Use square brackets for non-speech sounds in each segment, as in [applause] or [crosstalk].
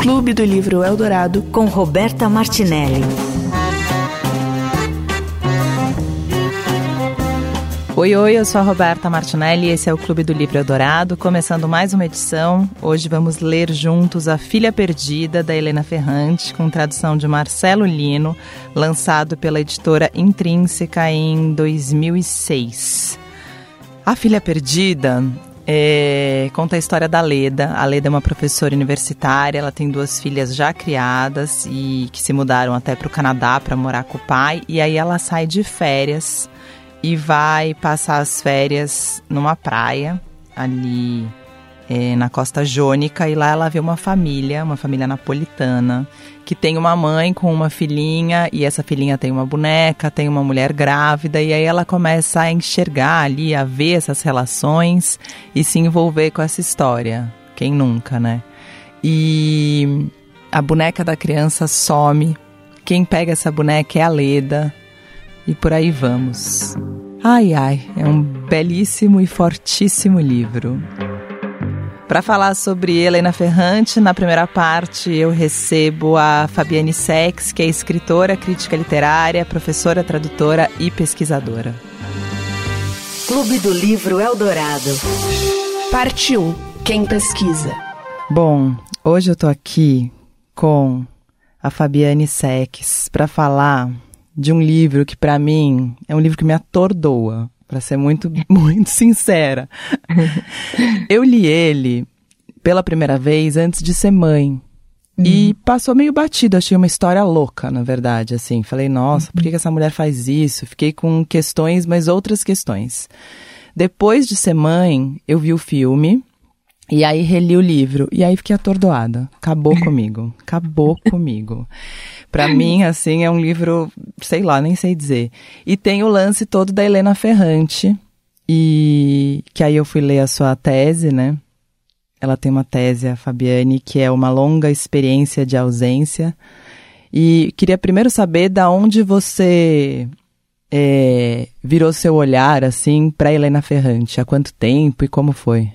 Clube do Livro Eldorado com Roberta Martinelli. Oi, oi, eu sou a Roberta Martinelli e esse é o Clube do Livro Eldorado, começando mais uma edição. Hoje vamos ler juntos A Filha Perdida, da Helena Ferrante, com tradução de Marcelo Lino, lançado pela editora Intrínseca em 2006. A Filha Perdida é, conta a história da Leda. A Leda é uma professora universitária, ela tem duas filhas já criadas e que se mudaram até para o Canadá para morar com o pai. E aí ela sai de férias e vai passar as férias numa praia ali é, na Costa Jônica e lá ela vê uma família, uma família napolitana, que tem uma mãe com uma filhinha e essa filhinha tem uma boneca, tem uma mulher grávida e aí ela começa a enxergar ali, a ver essas relações e se envolver com essa história. Quem nunca, né? E a boneca da criança some. Quem pega essa boneca é a Leda. E por aí vamos. Ai ai, é um belíssimo e fortíssimo livro. Para falar sobre Helena Ferrante, na primeira parte eu recebo a Fabiane Sex, que é escritora, crítica literária, professora, tradutora e pesquisadora. Clube do Livro Eldorado. Parte 1. Quem pesquisa? Bom, hoje eu tô aqui com a Fabiane Sex para falar de um livro que para mim é um livro que me atordoa para ser muito, [laughs] muito sincera. eu li ele pela primeira vez antes de ser mãe. Uhum. E passou meio batido, achei uma história louca, na verdade, assim. Falei, nossa, por que, que essa mulher faz isso? Fiquei com questões, mas outras questões. Depois de ser mãe, eu vi o filme, e aí reli o livro, e aí fiquei atordoada. Acabou comigo, acabou [laughs] comigo. Para mim, assim, é um livro, sei lá, nem sei dizer. E tem o lance todo da Helena Ferrante, e que aí eu fui ler a sua tese, né? Ela tem uma tese, a Fabiane, que é uma longa experiência de ausência. E queria primeiro saber da onde você é, virou seu olhar, assim, para Helena Ferrante. Há quanto tempo e como foi?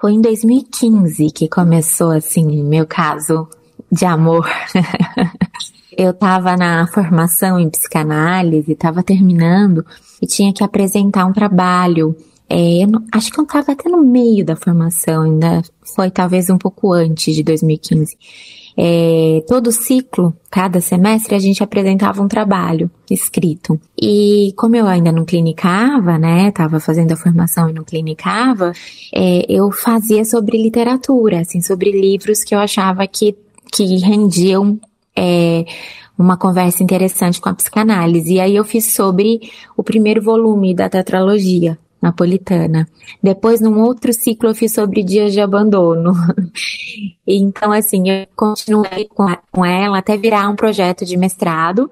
Foi em 2015 que começou, assim, meu caso de amor. [laughs] eu estava na formação em psicanálise, estava terminando e tinha que apresentar um trabalho. É, não, acho que eu estava até no meio da formação, ainda foi talvez um pouco antes de 2015. É, todo ciclo, cada semestre, a gente apresentava um trabalho escrito. E como eu ainda não clinicava, né, tava fazendo a formação e não clinicava, é, eu fazia sobre literatura, assim, sobre livros que eu achava que que rendiam é, uma conversa interessante com a psicanálise. E aí eu fiz sobre o primeiro volume da tetralogia napolitana. Depois, num outro ciclo, eu fiz sobre dias de abandono. [laughs] então, assim, eu continuei com ela até virar um projeto de mestrado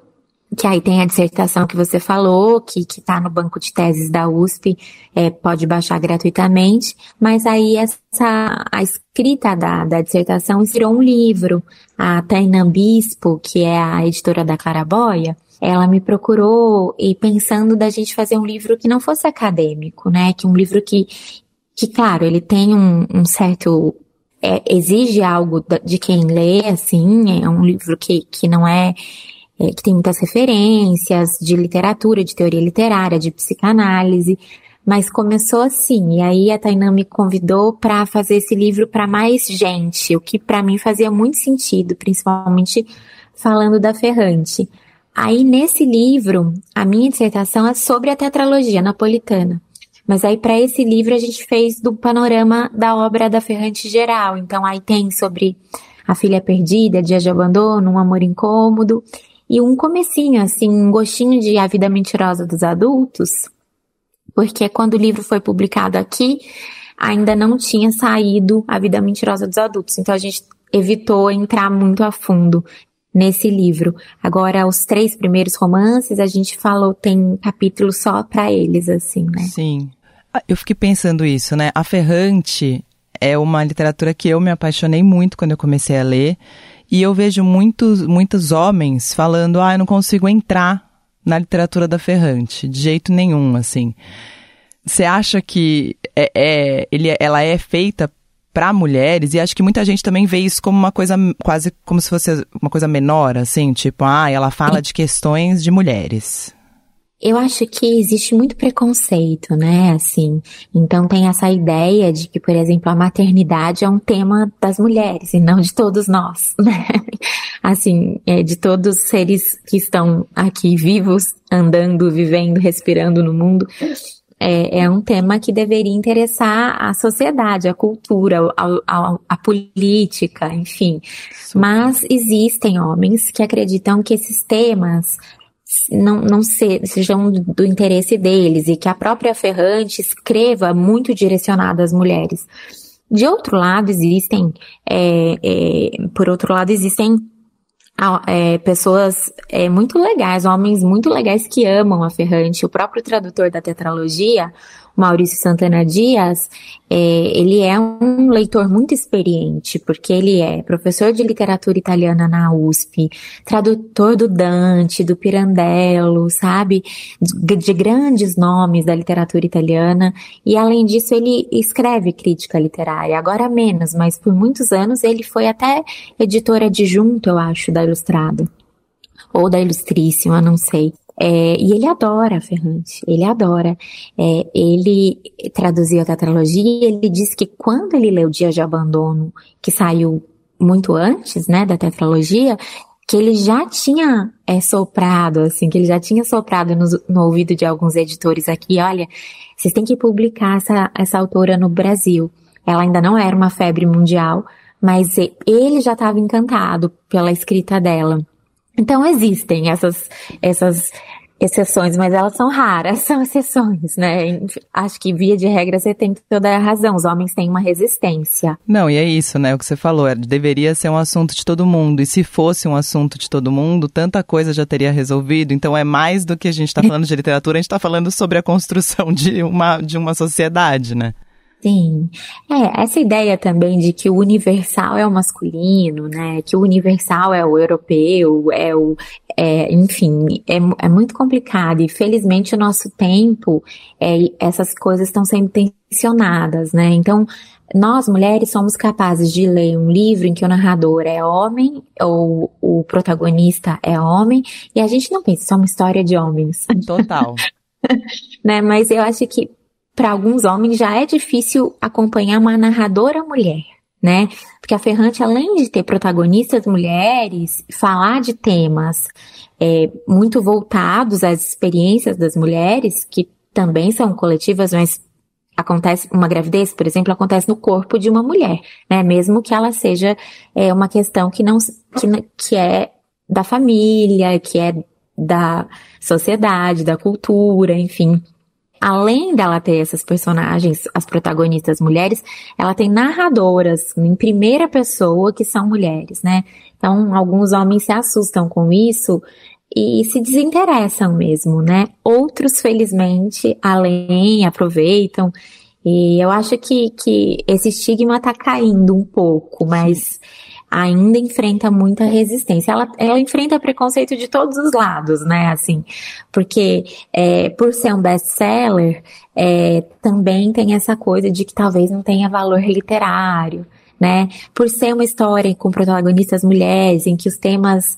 que aí tem a dissertação que você falou, que que está no banco de teses da USP, é, pode baixar gratuitamente, mas aí essa a escrita da, da dissertação virou um livro. A Tainan Bispo, que é a editora da Claraboia, ela me procurou e pensando da gente fazer um livro que não fosse acadêmico, né? Que um livro que, que claro, ele tem um, um certo é, exige algo de quem lê, assim, é um livro que, que não é é, que tem muitas referências de literatura, de teoria literária, de psicanálise, mas começou assim. E aí a Tainá me convidou para fazer esse livro para mais gente, o que para mim fazia muito sentido, principalmente falando da Ferrante. Aí nesse livro, a minha dissertação é sobre a tetralogia napolitana. Mas aí para esse livro a gente fez do panorama da obra da Ferrante geral. Então aí tem sobre a filha perdida, dia de abandono, um amor incômodo e um comecinho, assim, um gostinho de A Vida Mentirosa dos Adultos, porque quando o livro foi publicado aqui, ainda não tinha saído A Vida Mentirosa dos Adultos, então a gente evitou entrar muito a fundo nesse livro. Agora, os três primeiros romances, a gente falou, tem capítulo só para eles, assim, né? Sim. Ah, eu fiquei pensando isso, né? A Ferrante é uma literatura que eu me apaixonei muito quando eu comecei a ler. E eu vejo muitos, muitos homens falando, ah, eu não consigo entrar na literatura da Ferrante, de jeito nenhum, assim. Você acha que é, é, ele, ela é feita para mulheres, e acho que muita gente também vê isso como uma coisa quase como se fosse uma coisa menor, assim, tipo, ah, ela fala de questões de mulheres. Eu acho que existe muito preconceito, né? Assim, então tem essa ideia de que, por exemplo, a maternidade é um tema das mulheres e não de todos nós, [laughs] né? Assim, é de todos os seres que estão aqui vivos, andando, vivendo, respirando no mundo. É, é um tema que deveria interessar a sociedade, a cultura, a, a, a política, enfim. Mas existem homens que acreditam que esses temas não, não se, sejam do interesse deles e que a própria Ferrante escreva muito direcionada às mulheres. De outro lado, existem, é, é, por outro lado, existem é, pessoas é, muito legais, homens muito legais que amam a Ferrante. O próprio tradutor da tetralogia, Maurício Santana Dias, é, ele é um leitor muito experiente, porque ele é professor de literatura italiana na USP, tradutor do Dante, do Pirandello, sabe? De, de grandes nomes da literatura italiana, e além disso ele escreve crítica literária, agora menos, mas por muitos anos ele foi até editor adjunto, eu acho, da Ilustrada. Ou da Ilustríssima, não sei. É, e ele adora Ferrante, ele adora. É, ele traduziu a tetralogia e ele disse que quando ele leu Dias de Abandono, que saiu muito antes, né, da tetralogia, que ele já tinha é, soprado, assim, que ele já tinha soprado no, no ouvido de alguns editores aqui, olha, vocês têm que publicar essa, essa autora no Brasil. Ela ainda não era uma febre mundial, mas ele já estava encantado pela escrita dela. Então existem essas, essas exceções, mas elas são raras, [laughs] são exceções, né? Acho que via de regra você tem toda a razão, os homens têm uma resistência. Não, e é isso, né? O que você falou, deveria ser um assunto de todo mundo, e se fosse um assunto de todo mundo, tanta coisa já teria resolvido, então é mais do que a gente está falando de literatura, a gente está falando sobre a construção [laughs] de uma, de uma sociedade, né? Sim. É, essa ideia também de que o universal é o masculino, né? Que o universal é o europeu, é o. É, enfim, é, é muito complicado e felizmente o nosso tempo, é, essas coisas estão sendo tensionadas, né? Então, nós mulheres somos capazes de ler um livro em que o narrador é homem ou o protagonista é homem e a gente não pensa, isso é uma história de homens. Total. [laughs] né? Mas eu acho que para alguns homens já é difícil acompanhar uma narradora mulher, né? Porque a Ferrante, além de ter protagonistas mulheres, falar de temas é, muito voltados às experiências das mulheres, que também são coletivas, mas acontece uma gravidez, por exemplo, acontece no corpo de uma mulher, né? Mesmo que ela seja é, uma questão que não que, que é da família, que é da sociedade, da cultura, enfim além dela ter essas personagens, as protagonistas mulheres, ela tem narradoras em primeira pessoa que são mulheres, né? Então, alguns homens se assustam com isso e se desinteressam mesmo, né? Outros, felizmente, além, aproveitam. E eu acho que, que esse estigma tá caindo um pouco, mas. Sim ainda enfrenta muita resistência. Ela, ela enfrenta preconceito de todos os lados, né? Assim, porque é, por ser um best-seller, é, também tem essa coisa de que talvez não tenha valor literário, né? Por ser uma história com protagonistas mulheres, em que os temas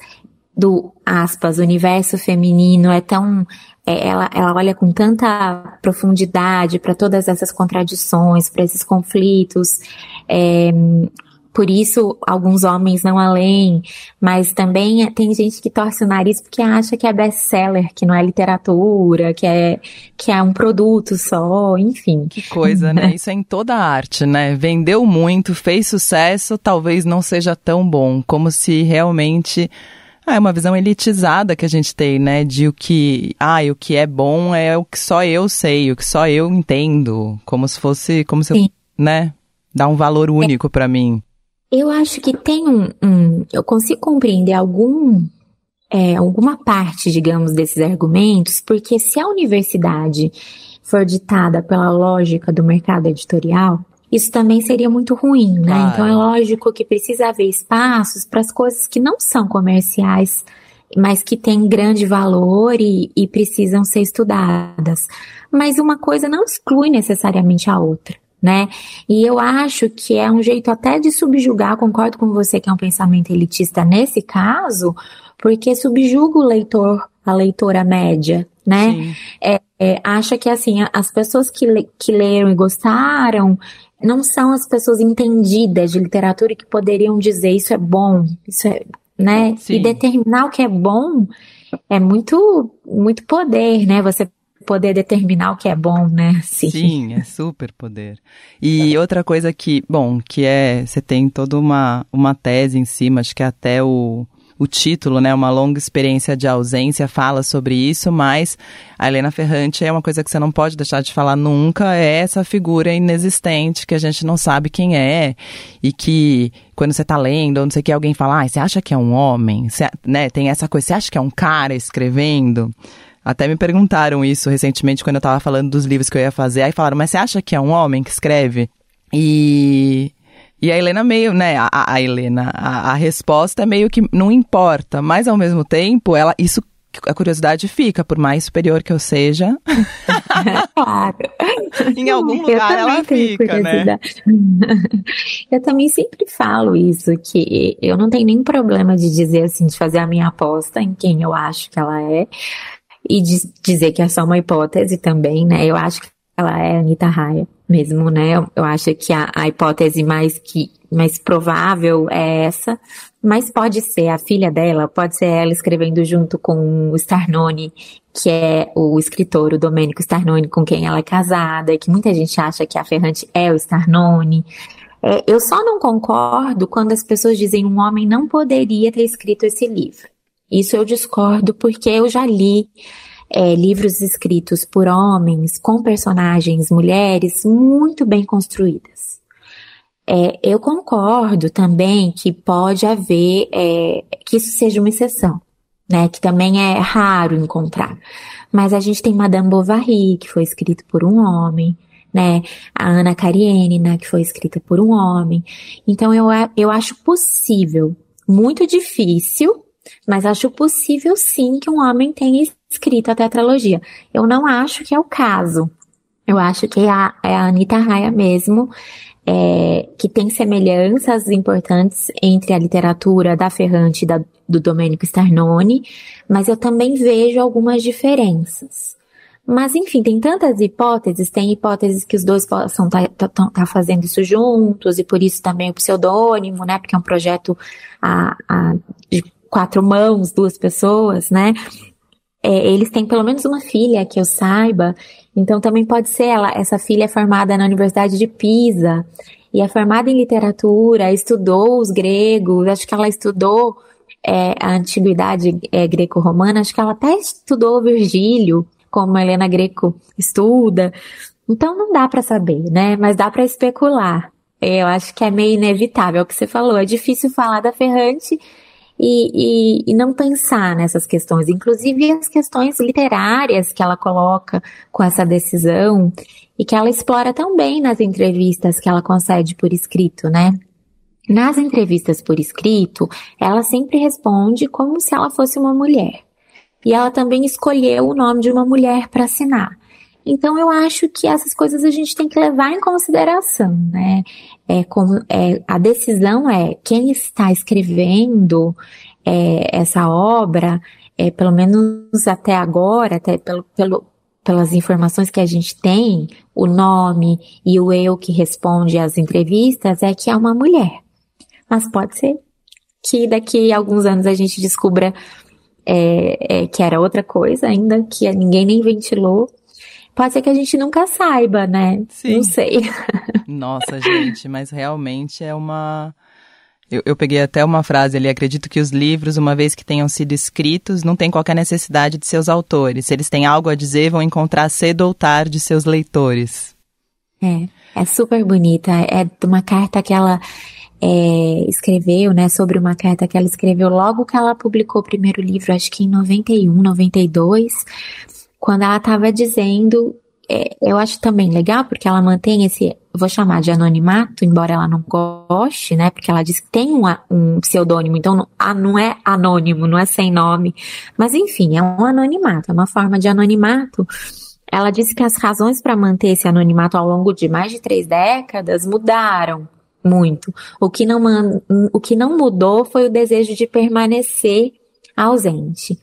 do aspas universo feminino é tão é, ela, ela olha com tanta profundidade para todas essas contradições, para esses conflitos. É, por isso alguns homens não além, mas também tem gente que torce o nariz porque acha que é best-seller, que não é literatura, que é, que é um produto só, enfim. Que coisa, né? [laughs] Isso é em toda a arte, né? Vendeu muito, fez sucesso, talvez não seja tão bom, como se realmente ah, é uma visão elitizada que a gente tem, né? De o que, ah, o que é bom é o que só eu sei, o que só eu entendo, como se fosse, como se, eu, né? Dá um valor único é. para mim. Eu acho que tem um, um eu consigo compreender algum é, alguma parte, digamos, desses argumentos, porque se a universidade for ditada pela lógica do mercado editorial, isso também seria muito ruim, né? Então é lógico que precisa haver espaços para as coisas que não são comerciais, mas que têm grande valor e, e precisam ser estudadas. Mas uma coisa não exclui necessariamente a outra né? E eu acho que é um jeito até de subjugar, concordo com você que é um pensamento elitista nesse caso, porque subjuga o leitor, a leitora média, né? É, é, acha que assim, as pessoas que, que leram e gostaram não são as pessoas entendidas de literatura que poderiam dizer isso é bom, isso é, né? Sim. E determinar o que é bom é muito, muito poder, né? Você poder determinar o que é bom, né? Sim, Sim é super poder. E outra coisa que, bom, que é, você tem toda uma, uma tese em cima, acho que até o, o título, né, uma longa experiência de ausência, fala sobre isso, mas a Helena Ferrante é uma coisa que você não pode deixar de falar nunca, é essa figura inexistente que a gente não sabe quem é e que quando você tá lendo, ou não sei o que, alguém fala, ah, você acha que é um homem? Você, né, tem essa coisa, você acha que é um cara escrevendo? Até me perguntaram isso recentemente quando eu tava falando dos livros que eu ia fazer. Aí falaram, mas você acha que é um homem que escreve? E. E a Helena meio, né, a, a Helena, a, a, resposta é meio que não importa, mas ao mesmo tempo, ela, isso, a curiosidade fica, por mais superior que eu seja. [laughs] Claro. [laughs] em algum lugar ela fica, né? [laughs] Eu também sempre falo isso, que eu não tenho nenhum problema de dizer assim, de fazer a minha aposta em quem eu acho que ela é e dizer que é só uma hipótese também, né? Eu acho que ela é Anitta Raia mesmo, né? Eu, eu acho que a, a, hipótese mais que mais provável é essa, mas pode ser a filha dela, pode ser ela escrevendo junto com o Starnone, que é o escritor, o Domênico Starnone, com quem ela é casada, e que muita gente acha que a Ferrante é o Starnone. É, eu só não concordo quando as pessoas dizem um homem não poderia ter escrito esse livro. Isso eu discordo porque eu já li é, livros escritos por homens com personagens mulheres muito bem construídas. É, eu concordo também que pode haver é, que isso seja uma exceção, né? Que também é raro encontrar. Mas a gente tem Madame Bovary, que foi escrito por um homem, né? A Ana Karenina, que foi escrita por um homem. Então eu, eu acho possível, muito difícil, mas acho possível sim que um homem tenha escrito a tetralogia. Eu não acho que é o caso. Eu acho que é a, é a Anitta Raia mesmo, é, que tem semelhanças importantes entre a literatura da Ferrante e da, do Domenico Starnone, mas eu também vejo algumas diferenças. Mas, enfim, tem tantas hipóteses, tem hipóteses que os dois possam estar tá, tá, tá fazendo isso juntos, e por isso também o pseudônimo, né, porque é um projeto a, a, de quatro mãos, duas pessoas, né? É, eles têm pelo menos uma filha que eu saiba, então também pode ser ela, essa filha é formada na Universidade de Pisa e é formada em literatura, estudou os gregos, acho que ela estudou é, a antiguidade é, greco-romana, acho que ela até estudou Virgílio, como Helena Greco estuda. Então não dá para saber, né? Mas dá para especular. Eu acho que é meio inevitável o que você falou. É difícil falar da Ferrante e, e, e, não pensar nessas questões, inclusive as questões literárias que ela coloca com essa decisão e que ela explora tão bem nas entrevistas que ela concede por escrito, né? Nas entrevistas por escrito, ela sempre responde como se ela fosse uma mulher. E ela também escolheu o nome de uma mulher para assinar. Então eu acho que essas coisas a gente tem que levar em consideração, né? É como é, a decisão é quem está escrevendo é, essa obra, é, pelo menos até agora, até pelo, pelo, pelas informações que a gente tem, o nome e o eu que responde às entrevistas é que é uma mulher. Mas pode ser que daqui a alguns anos a gente descubra é, é, que era outra coisa ainda, que ninguém nem ventilou, Pode ser que a gente nunca saiba, né? Sim. Não sei. [laughs] Nossa, gente, mas realmente é uma. Eu, eu, peguei até uma frase ali, acredito que os livros, uma vez que tenham sido escritos, não tem qualquer necessidade de seus autores. Se eles têm algo a dizer, vão encontrar cedo ou tarde seus leitores. É, é super bonita. É de uma carta que ela é, escreveu, né, sobre uma carta que ela escreveu logo que ela publicou o primeiro livro, acho que em 91, 92 quando ela estava dizendo, é, eu acho também legal, porque ela mantém esse, vou chamar de anonimato, embora ela não goste, né? Porque ela diz que tem um, um pseudônimo, então não, não é anônimo, não é sem nome. Mas enfim, é um anonimato, é uma forma de anonimato. ela disse que as razões para manter esse anonimato ao longo de mais de três décadas mudaram muito. O que não, o que não mudou foi o desejo de permanecer ausente.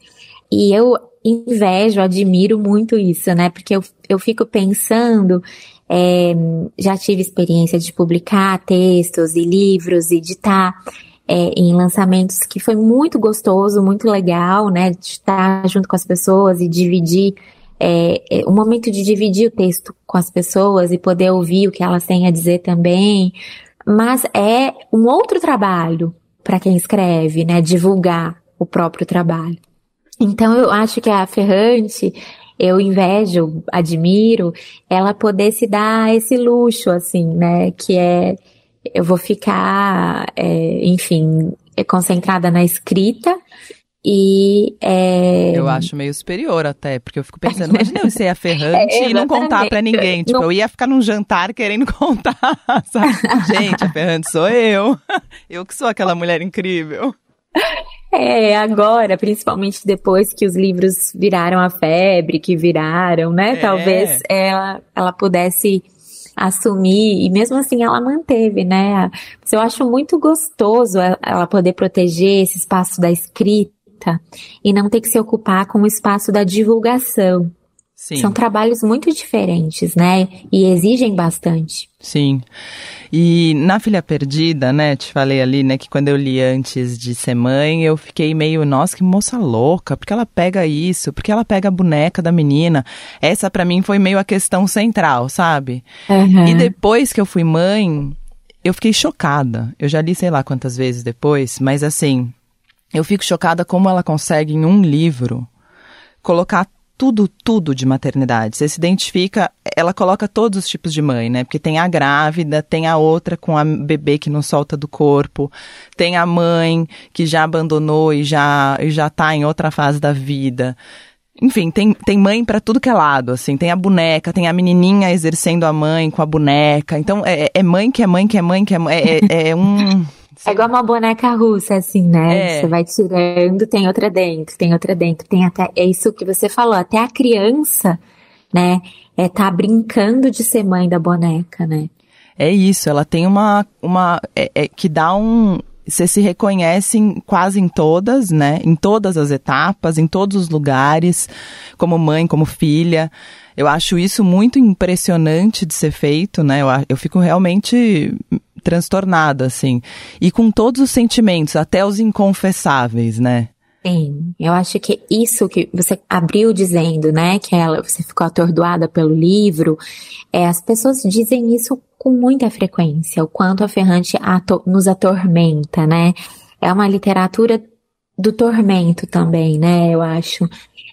E eu invejo, admiro muito isso, né? Porque eu, eu fico pensando, é, já tive experiência de publicar textos e livros e de estar é, em lançamentos que foi muito gostoso, muito legal, né? De estar junto com as pessoas e dividir é, é, um momento de dividir o texto com as pessoas e poder ouvir o que elas têm a dizer também. Mas é um outro trabalho para quem escreve, né? Divulgar o próprio trabalho. Então eu acho que a Ferrante, eu invejo, admiro, ela poder se dar esse luxo, assim, né? Que é, eu vou ficar, é, enfim, concentrada na escrita e é... Eu acho meio superior até, porque eu fico pensando, [laughs] imagina eu ser a ferrante é, e não contar para ninguém. Tipo, não... eu ia ficar num jantar querendo [laughs] contar, sabe? [laughs] Gente, a ferrante sou eu. Eu que sou aquela mulher incrível. É, agora, principalmente depois que os livros viraram a febre, que viraram, né? É. Talvez ela, ela pudesse assumir, e mesmo assim ela manteve, né? Eu acho muito gostoso ela poder proteger esse espaço da escrita e não ter que se ocupar com o espaço da divulgação. Sim. São trabalhos muito diferentes, né? E exigem bastante. Sim. E na Filha Perdida, né? Te falei ali, né? Que quando eu li antes de ser mãe, eu fiquei meio, nossa, que moça louca. Porque ela pega isso? Porque ela pega a boneca da menina? Essa para mim foi meio a questão central, sabe? Uhum. E depois que eu fui mãe, eu fiquei chocada. Eu já li sei lá quantas vezes depois, mas assim, eu fico chocada como ela consegue, em um livro, colocar tudo, tudo de maternidade. Você se identifica, ela coloca todos os tipos de mãe, né? Porque tem a grávida, tem a outra com a bebê que não solta do corpo, tem a mãe que já abandonou e já, e já tá em outra fase da vida. Enfim, tem, tem mãe para tudo que é lado, assim. Tem a boneca, tem a menininha exercendo a mãe com a boneca. Então, é, é mãe que é mãe que é mãe que é mãe. É, é, é um... [laughs] É igual uma boneca russa, assim, né? É. Você vai tirando, tem outra dentro, tem outra dentro, tem até. É isso que você falou, até a criança, né? É tá brincando de ser mãe da boneca, né? É isso, ela tem uma. uma é, é, que dá um. Você se reconhece em, quase em todas, né? Em todas as etapas, em todos os lugares, como mãe, como filha. Eu acho isso muito impressionante de ser feito, né? Eu, eu fico realmente transtornada, assim. E com todos os sentimentos, até os inconfessáveis, né? Sim, eu acho que isso que você abriu dizendo, né, que ela, você ficou atordoada pelo livro, é, as pessoas dizem isso com muita frequência, o quanto a Ferrante ato, nos atormenta, né? É uma literatura do tormento também, né, eu acho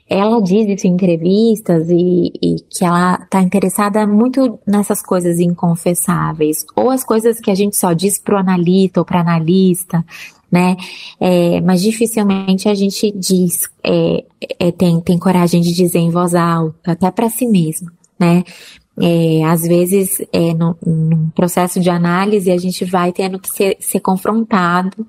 ela diz isso em entrevistas e, e que ela está interessada muito nessas coisas inconfessáveis, ou as coisas que a gente só diz pro analista ou para analista, né? É, mas dificilmente a gente diz, é, é, tem, tem coragem de dizer em voz alta, até para si mesmo, né? É, às vezes, é, no, num processo de análise, a gente vai tendo que ser, ser confrontado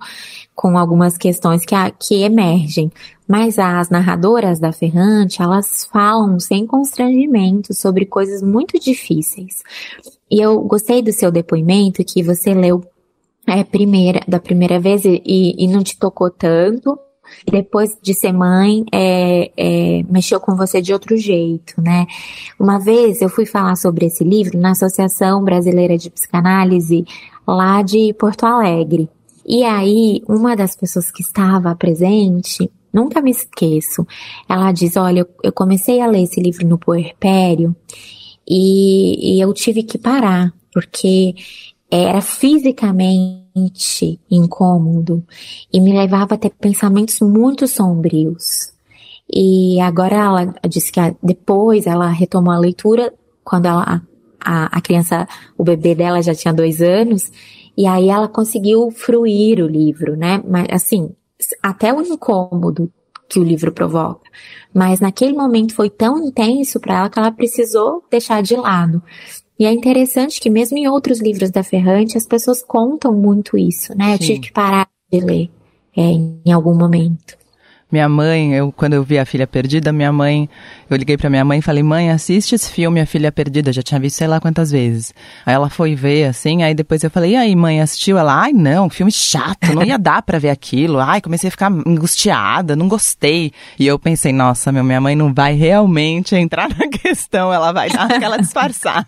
com algumas questões que, que emergem. Mas as narradoras da Ferrante, elas falam sem constrangimento sobre coisas muito difíceis. E eu gostei do seu depoimento que você leu é, primeira, da primeira vez e, e não te tocou tanto, depois de ser mãe, é, é, mexeu com você de outro jeito, né? Uma vez eu fui falar sobre esse livro na Associação Brasileira de Psicanálise, lá de Porto Alegre. E aí, uma das pessoas que estava presente, nunca me esqueço, ela diz: Olha, eu comecei a ler esse livro no puerpério e, e eu tive que parar, porque era fisicamente incômodo e me levava a ter pensamentos muito sombrios. E agora ela disse que depois ela retomou a leitura quando ela, a, a criança, o bebê dela já tinha dois anos, e aí ela conseguiu fruir o livro, né? Mas assim, até o incômodo que o livro provoca. Mas naquele momento foi tão intenso para ela que ela precisou deixar de lado. E é interessante que mesmo em outros livros da Ferrante, as pessoas contam muito isso, né? Sim. Eu tive que parar de ler é, em algum momento. Minha mãe, eu quando eu vi a filha perdida, minha mãe, eu liguei para minha mãe e falei: "Mãe, assiste esse filme A Filha Perdida". Já tinha visto sei lá quantas vezes. Aí ela foi ver assim, aí depois eu falei: "E aí, mãe, assistiu?" Ela: "Ai, não, filme chato, não ia dar para ver aquilo". Ai, comecei a ficar angustiada, não gostei. E eu pensei: "Nossa, meu, minha mãe não vai realmente entrar na [laughs] questão, ela vai dar aquela disfarçada".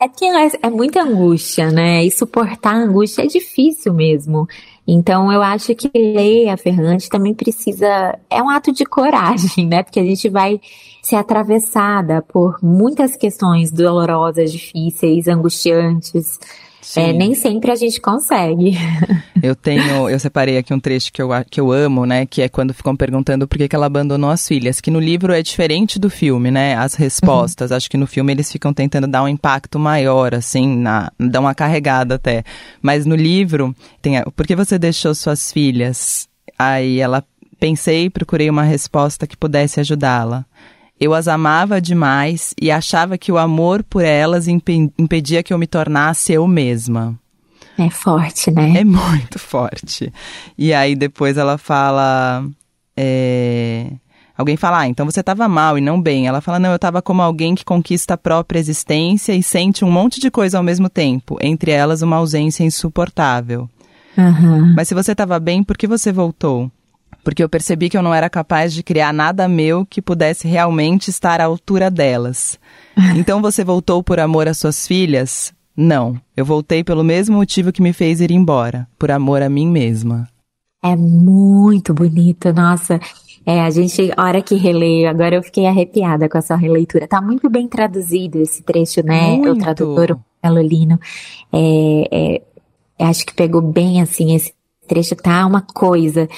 é que é, é muita angústia, né? E suportar a angústia é difícil mesmo. Então, eu acho que ler a Ferrante também precisa. É um ato de coragem, né? Porque a gente vai ser atravessada por muitas questões dolorosas, difíceis, angustiantes. É, nem sempre a gente consegue. [laughs] Eu tenho, eu separei aqui um trecho que eu, que eu amo, né? Que é quando ficam perguntando por que, que ela abandonou as filhas. Que no livro é diferente do filme, né? As respostas. Uhum. Acho que no filme eles ficam tentando dar um impacto maior, assim, na, dar uma carregada até. Mas no livro, tem. Por que você deixou suas filhas? Aí ela pensei e procurei uma resposta que pudesse ajudá-la. Eu as amava demais e achava que o amor por elas impedia que eu me tornasse eu mesma. É forte, né? É muito forte. E aí depois ela fala. É... Alguém fala, ah, então você estava mal e não bem. Ela fala, não, eu estava como alguém que conquista a própria existência e sente um monte de coisa ao mesmo tempo, entre elas uma ausência insuportável. Uhum. Mas se você estava bem, por que você voltou? Porque eu percebi que eu não era capaz de criar nada meu que pudesse realmente estar à altura delas. [laughs] Então você voltou por amor às suas filhas? Não, eu voltei pelo mesmo motivo que me fez ir embora, por amor a mim mesma. É muito bonito, nossa. É, a gente, hora que releio, agora eu fiquei arrepiada com a sua releitura. Tá muito bem traduzido esse trecho, né? Muito. O tradutor, o Carolino, é, é, acho que pegou bem, assim, esse trecho tá uma coisa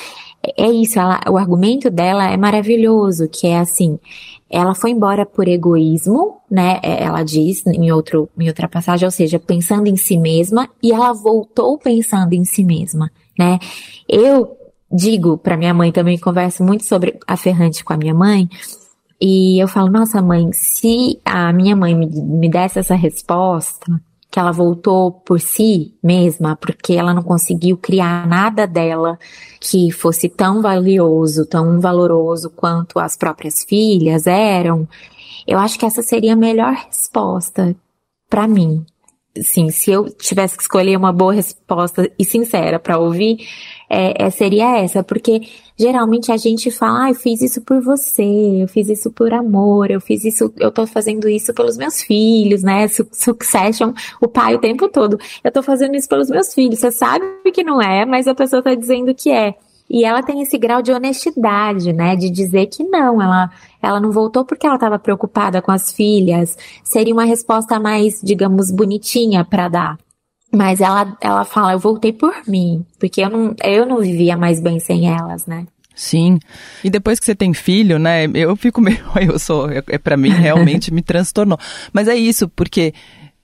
é isso, ela, o argumento dela é maravilhoso, que é assim, ela foi embora por egoísmo, né? É, ela diz em, outro, em outra passagem, ou seja, pensando em si mesma, e ela voltou pensando em si mesma, né? Eu digo para minha mãe também, converso muito sobre a Ferrante com a minha mãe, e eu falo, nossa mãe, se a minha mãe me, me desse essa resposta, que ela voltou por si mesma, porque ela não conseguiu criar nada dela que fosse tão valioso, tão valoroso quanto as próprias filhas eram. Eu acho que essa seria a melhor resposta para mim. Sim, se eu tivesse que escolher uma boa resposta e sincera para ouvir, é, é, seria essa, porque geralmente a gente fala, ah, eu fiz isso por você, eu fiz isso por amor, eu fiz isso, eu tô fazendo isso pelos meus filhos, né? Succession, o pai o tempo todo. Eu tô fazendo isso pelos meus filhos. Você sabe que não é, mas a pessoa tá dizendo que é. E ela tem esse grau de honestidade, né? De dizer que não, ela, ela não voltou porque ela estava preocupada com as filhas. Seria uma resposta mais, digamos, bonitinha para dar. Mas ela, ela fala, eu voltei por mim, porque eu não, eu não vivia mais bem sem elas, né? Sim. E depois que você tem filho, né? Eu fico [laughs] meio. Eu sou. É, para mim, realmente me transtornou. Mas é isso, porque.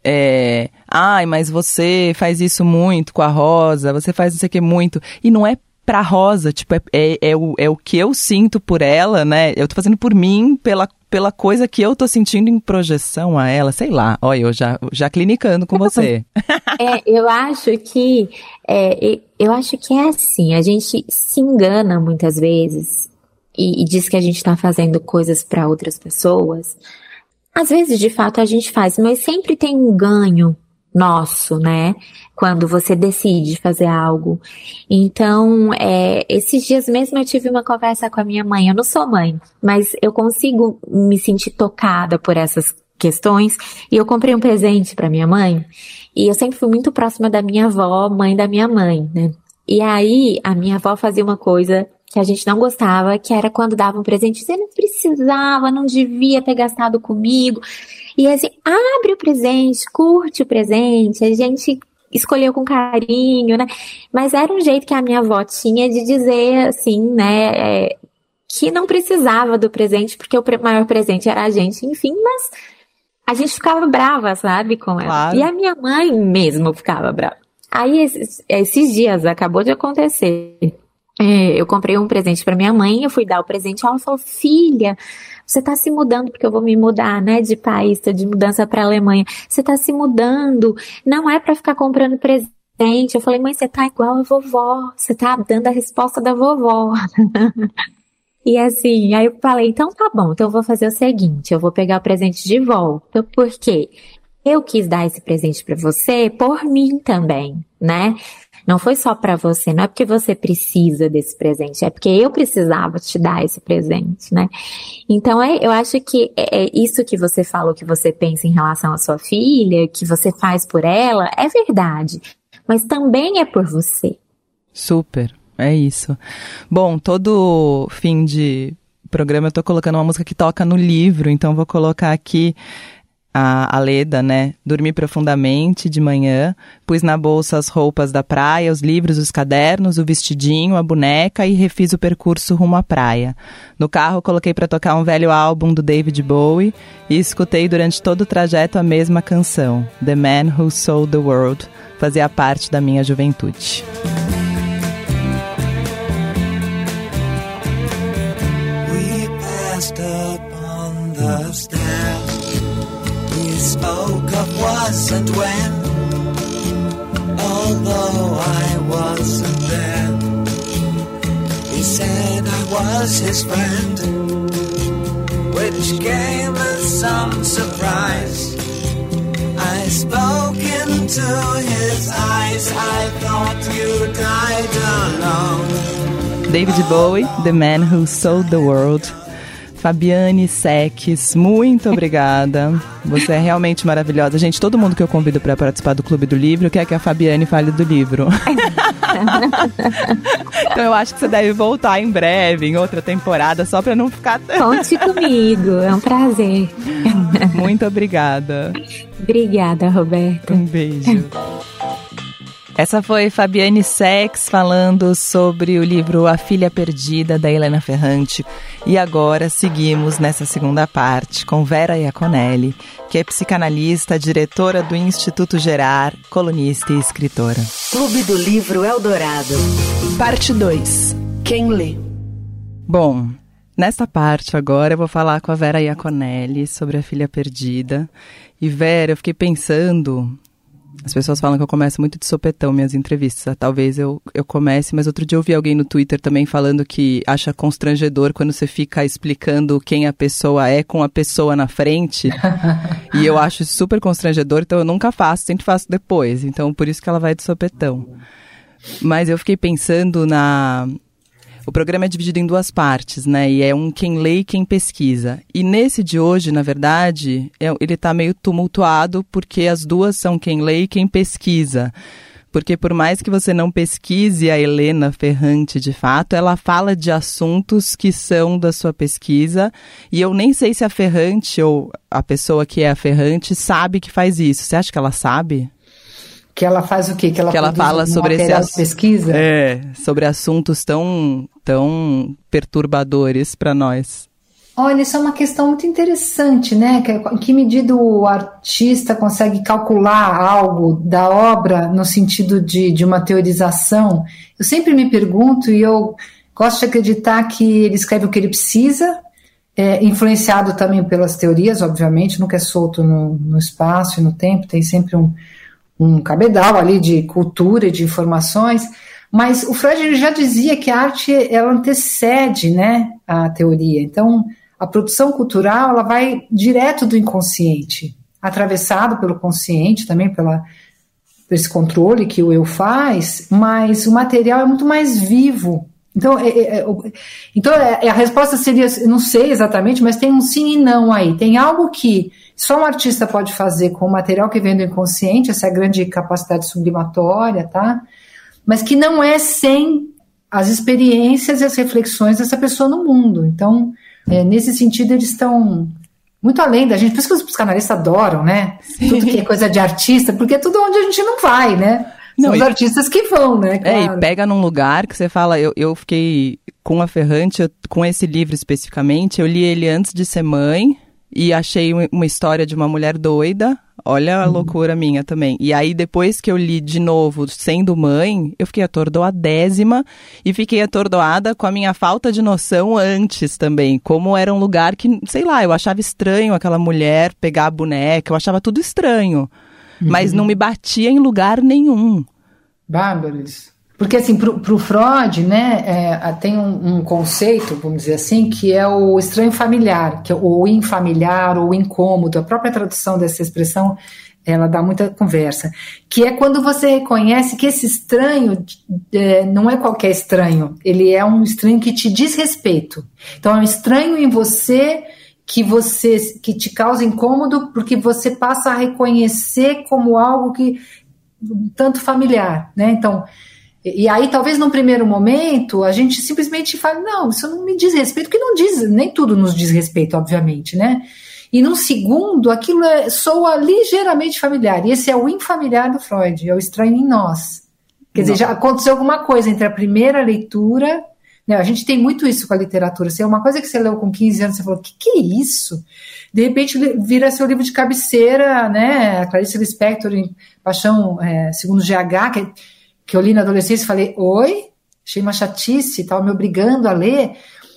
É, ai, mas você faz isso muito com a Rosa, você faz isso aqui muito. E não é pra Rosa, tipo, é, é, é, o, é o que eu sinto por ela, né? Eu tô fazendo por mim, pela pela coisa que eu tô sentindo em projeção a ela, sei lá. Olha, eu já, já clinicando com você. [laughs] é, eu acho que é, eu acho que é assim, a gente se engana muitas vezes e, e diz que a gente está fazendo coisas para outras pessoas. Às vezes, de fato, a gente faz, mas sempre tem um ganho nosso, né? Quando você decide fazer algo. Então, é, esses dias mesmo eu tive uma conversa com a minha mãe. Eu não sou mãe, mas eu consigo me sentir tocada por essas questões. E eu comprei um presente para minha mãe. E eu sempre fui muito próxima da minha avó, mãe da minha mãe, né? E aí, a minha avó fazia uma coisa que a gente não gostava, que era quando dava um presente, você não precisava, não devia ter gastado comigo. E assim, abre o presente, curte o presente, a gente escolheu com carinho, né? Mas era um jeito que a minha avó tinha de dizer, assim, né, é, que não precisava do presente, porque o maior presente era a gente, enfim, mas a gente ficava brava, sabe, com ela. Claro. E a minha mãe mesmo ficava brava. Aí, esses, esses dias, acabou de acontecer. É, eu comprei um presente para minha mãe, eu fui dar o presente, ela falou, filha, você está se mudando porque eu vou me mudar, né, de país, tô de mudança para Alemanha. Você está se mudando, não é para ficar comprando presente. Eu falei, mãe, você tá igual a vovó, você tá dando a resposta da vovó. [laughs] E assim, aí eu falei, então tá bom, então eu vou fazer o seguinte, eu vou pegar o presente de volta, porque eu quis dar esse presente para você por mim também, né? Não foi só para você, não é porque você precisa desse presente, é porque eu precisava te dar esse presente, né? Então, é, eu acho que é, é isso que você falou, que você pensa em relação à sua filha, que você faz por ela, é verdade. Mas também é por você. Super, é isso. Bom, todo fim de programa eu tô colocando uma música que toca no livro, então vou colocar aqui a, a Leda, né? Dormi profundamente de manhã, pus na bolsa as roupas da praia, os livros, os cadernos, o vestidinho, a boneca e refiz o percurso rumo à praia. No carro, coloquei para tocar um velho álbum do David Bowie e escutei durante todo o trajeto a mesma canção, The Man Who Sold the World, fazia parte da minha juventude. We passed up on the stairs. Spoke of was and when. Although I wasn't there, he said I was his friend, which came as some surprise. I spoke into his eyes, I thought you died alone. David Bowie, The Man Who Sold the World. Fabiane Seques, muito obrigada. Você é realmente maravilhosa. Gente, todo mundo que eu convido para participar do Clube do Livro quer que a Fabiane fale do livro. [laughs] então eu acho que você deve voltar em breve, em outra temporada, só para não ficar. Conte comigo, é um prazer. Muito obrigada. Obrigada, Roberta. Um beijo. Essa foi Fabiane Sex falando sobre o livro A Filha Perdida, da Helena Ferrante. E agora seguimos nessa segunda parte com Vera Iaconelli, que é psicanalista, diretora do Instituto Gerar, colunista e escritora. Clube do Livro Eldorado. Parte 2. Quem lê? Bom, Nesta parte agora eu vou falar com a Vera Iaconelli sobre a filha perdida. E Vera, eu fiquei pensando as pessoas falam que eu começo muito de sopetão minhas entrevistas. Talvez eu, eu comece, mas outro dia eu vi alguém no Twitter também falando que acha constrangedor quando você fica explicando quem a pessoa é com a pessoa na frente. e eu acho super constrangedor, então eu nunca faço, sempre faço depois. Então por isso que ela vai de sopetão. Mas eu fiquei pensando na, o programa é dividido em duas partes, né? E é um quem lê e quem pesquisa. E nesse de hoje, na verdade, é, ele está meio tumultuado porque as duas são quem lê e quem pesquisa. Porque por mais que você não pesquise a Helena Ferrante de fato, ela fala de assuntos que são da sua pesquisa. E eu nem sei se a Ferrante ou a pessoa que é a Ferrante sabe que faz isso. Você acha que ela sabe? Que ela faz o quê? Que ela, que ela fala sobre esse ass... pesquisa? É, sobre assuntos tão, tão perturbadores para nós. Olha, isso é uma questão muito interessante, né? Em que medida o artista consegue calcular algo da obra no sentido de, de uma teorização? Eu sempre me pergunto e eu gosto de acreditar que ele escreve o que ele precisa, é, influenciado também pelas teorias, obviamente, nunca é solto no, no espaço e no tempo, tem sempre um, um cabedal ali de cultura de informações, mas o Freud já dizia que a arte ela antecede, né, a teoria. Então, a produção cultural ela vai direto do inconsciente, atravessado pelo consciente também pela por esse controle que o eu faz, mas o material é muito mais vivo. Então, é, é, é então é, a resposta seria, não sei exatamente, mas tem um sim e não aí. Tem algo que só um artista pode fazer com o material que vem do inconsciente, essa grande capacidade sublimatória, tá? Mas que não é sem as experiências e as reflexões dessa pessoa no mundo. Então, é, nesse sentido, eles estão muito além da gente. Por isso que os psicanalistas adoram, né? Sim. Tudo que é coisa de artista, porque é tudo onde a gente não vai, né? São não, os artistas que vão, né? Claro. É, e pega num lugar que você fala, eu, eu fiquei com a Ferrante, eu, com esse livro especificamente, eu li ele antes de ser mãe, e achei uma história de uma mulher doida. Olha a uhum. loucura minha também. E aí, depois que eu li de novo, sendo mãe, eu fiquei atordoadésima e fiquei atordoada com a minha falta de noção antes também. Como era um lugar que, sei lá, eu achava estranho aquela mulher pegar a boneca, eu achava tudo estranho. Uhum. Mas não me batia em lugar nenhum. Bárbaros. Porque, assim, para o Freud, né, é, tem um, um, conceito, vamos dizer assim, que é o estranho familiar, que é o infamiliar ou incômodo. A própria tradução dessa expressão, ela dá muita conversa. Que é quando você reconhece que esse estranho é, não é qualquer estranho, ele é um estranho que te diz respeito. Então, é um estranho em você que você que te causa incômodo porque você passa a reconhecer como algo que tanto familiar, né? Então, e aí, talvez num primeiro momento, a gente simplesmente fala, não, isso não me diz respeito, porque não diz, nem tudo nos diz respeito, obviamente, né? E num segundo, aquilo é, soa ligeiramente familiar. E esse é o infamiliar do Freud, é o estranho em nós. Quer não. dizer, já aconteceu alguma coisa entre a primeira leitura. Né, a gente tem muito isso com a literatura. Se é uma coisa que você leu com 15 anos, você falou, que que é isso? De repente vira seu livro de cabeceira, né? A Clarice Lispector em Paixão é, segundo GH, que é que eu li na adolescência e falei, oi, achei uma chatice, estava me obrigando a ler.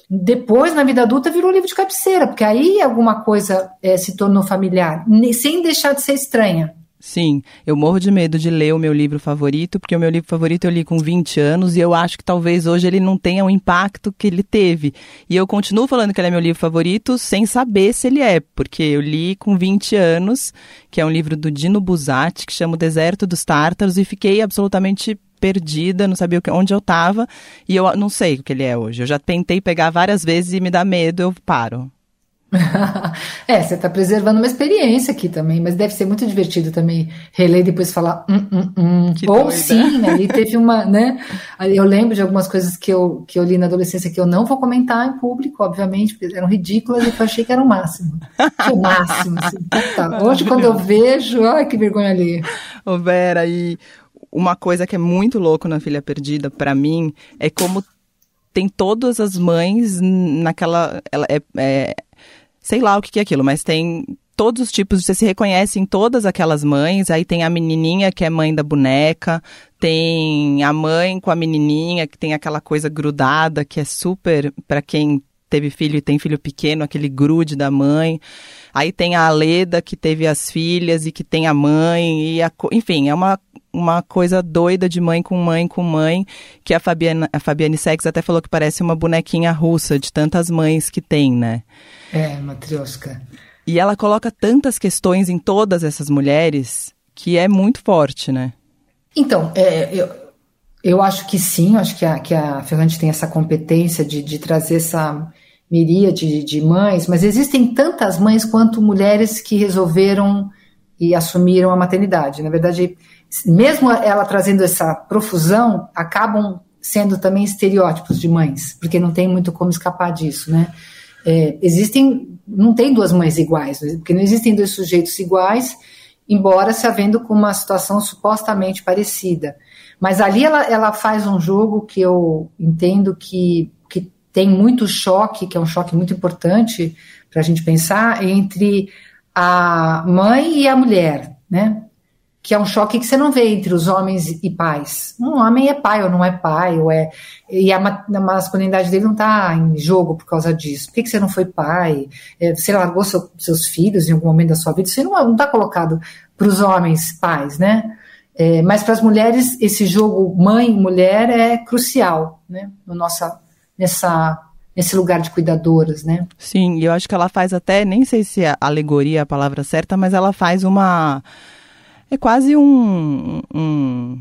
Depois, na vida adulta, virou livro de cabeceira, porque aí alguma coisa é, se tornou familiar, sem deixar de ser estranha. Sim, eu morro de medo de ler o meu livro favorito, porque o meu livro favorito eu li com 20 anos e eu acho que talvez hoje ele não tenha o impacto que ele teve. E eu continuo falando que ele é meu livro favorito sem saber se ele é, porque eu li com 20 anos, que é um livro do Dino Buzzati, que chama O Deserto dos Tártaros, e fiquei absolutamente perdida, não sabia onde eu estava, e eu não sei o que ele é hoje. Eu já tentei pegar várias vezes e me dá medo, eu paro. [laughs] é, você está preservando uma experiência aqui também, mas deve ser muito divertido também reler e depois falar hum, hum, hum. ou doida. sim, ali teve uma, né? Eu lembro de algumas coisas que eu, que eu li na adolescência que eu não vou comentar em público, obviamente, porque eram ridículas e eu achei que era o máximo. Que o máximo. Assim. Tá. [laughs] Hoje, quando eu vejo, ai que vergonha ali. Ô Vera, e uma coisa que é muito louco na Filha Perdida, para mim, é como tem todas as mães naquela. Ela é, é sei lá o que, é aquilo, mas tem todos os tipos, você se reconhece em todas aquelas mães. Aí tem a menininha que é mãe da boneca, tem a mãe com a menininha que tem aquela coisa grudada que é super para quem teve filho e tem filho pequeno, aquele grude da mãe. Aí tem a Aleda que teve as filhas e que tem a mãe e a, enfim, é uma uma coisa doida de mãe com mãe com mãe, que a Fabiana, a Fabiane Sex até falou que parece uma bonequinha russa de tantas mães que tem, né? É, matriosca. E ela coloca tantas questões em todas essas mulheres que é muito forte, né? Então, é, eu, eu acho que sim, acho que a, que a Ferrante tem essa competência de, de trazer essa miríade de, de mães, mas existem tantas mães quanto mulheres que resolveram e assumiram a maternidade. Na verdade, mesmo ela trazendo essa profusão, acabam sendo também estereótipos de mães, porque não tem muito como escapar disso, né? É, existem, não tem duas mães iguais, né? porque não existem dois sujeitos iguais, embora se havendo com uma situação supostamente parecida. Mas ali ela, ela faz um jogo que eu entendo que, que tem muito choque, que é um choque muito importante para a gente pensar, entre a mãe e a mulher, né? Que é um choque que você não vê entre os homens e pais. Um homem é pai ou não é pai, ou é. E a, masculinidade dele não está em jogo por causa disso. Por que, que você não foi pai? É, você largou seu, seus filhos em algum momento da sua vida? Você não está colocado para os homens pais, né? É, mas para as mulheres, esse jogo mãe mulher é crucial, né? No nossa, nessa, nesse lugar de cuidadoras, né? Sim, eu acho que ela faz até, nem sei se a alegoria é a palavra certa, mas ela faz uma é quase um, um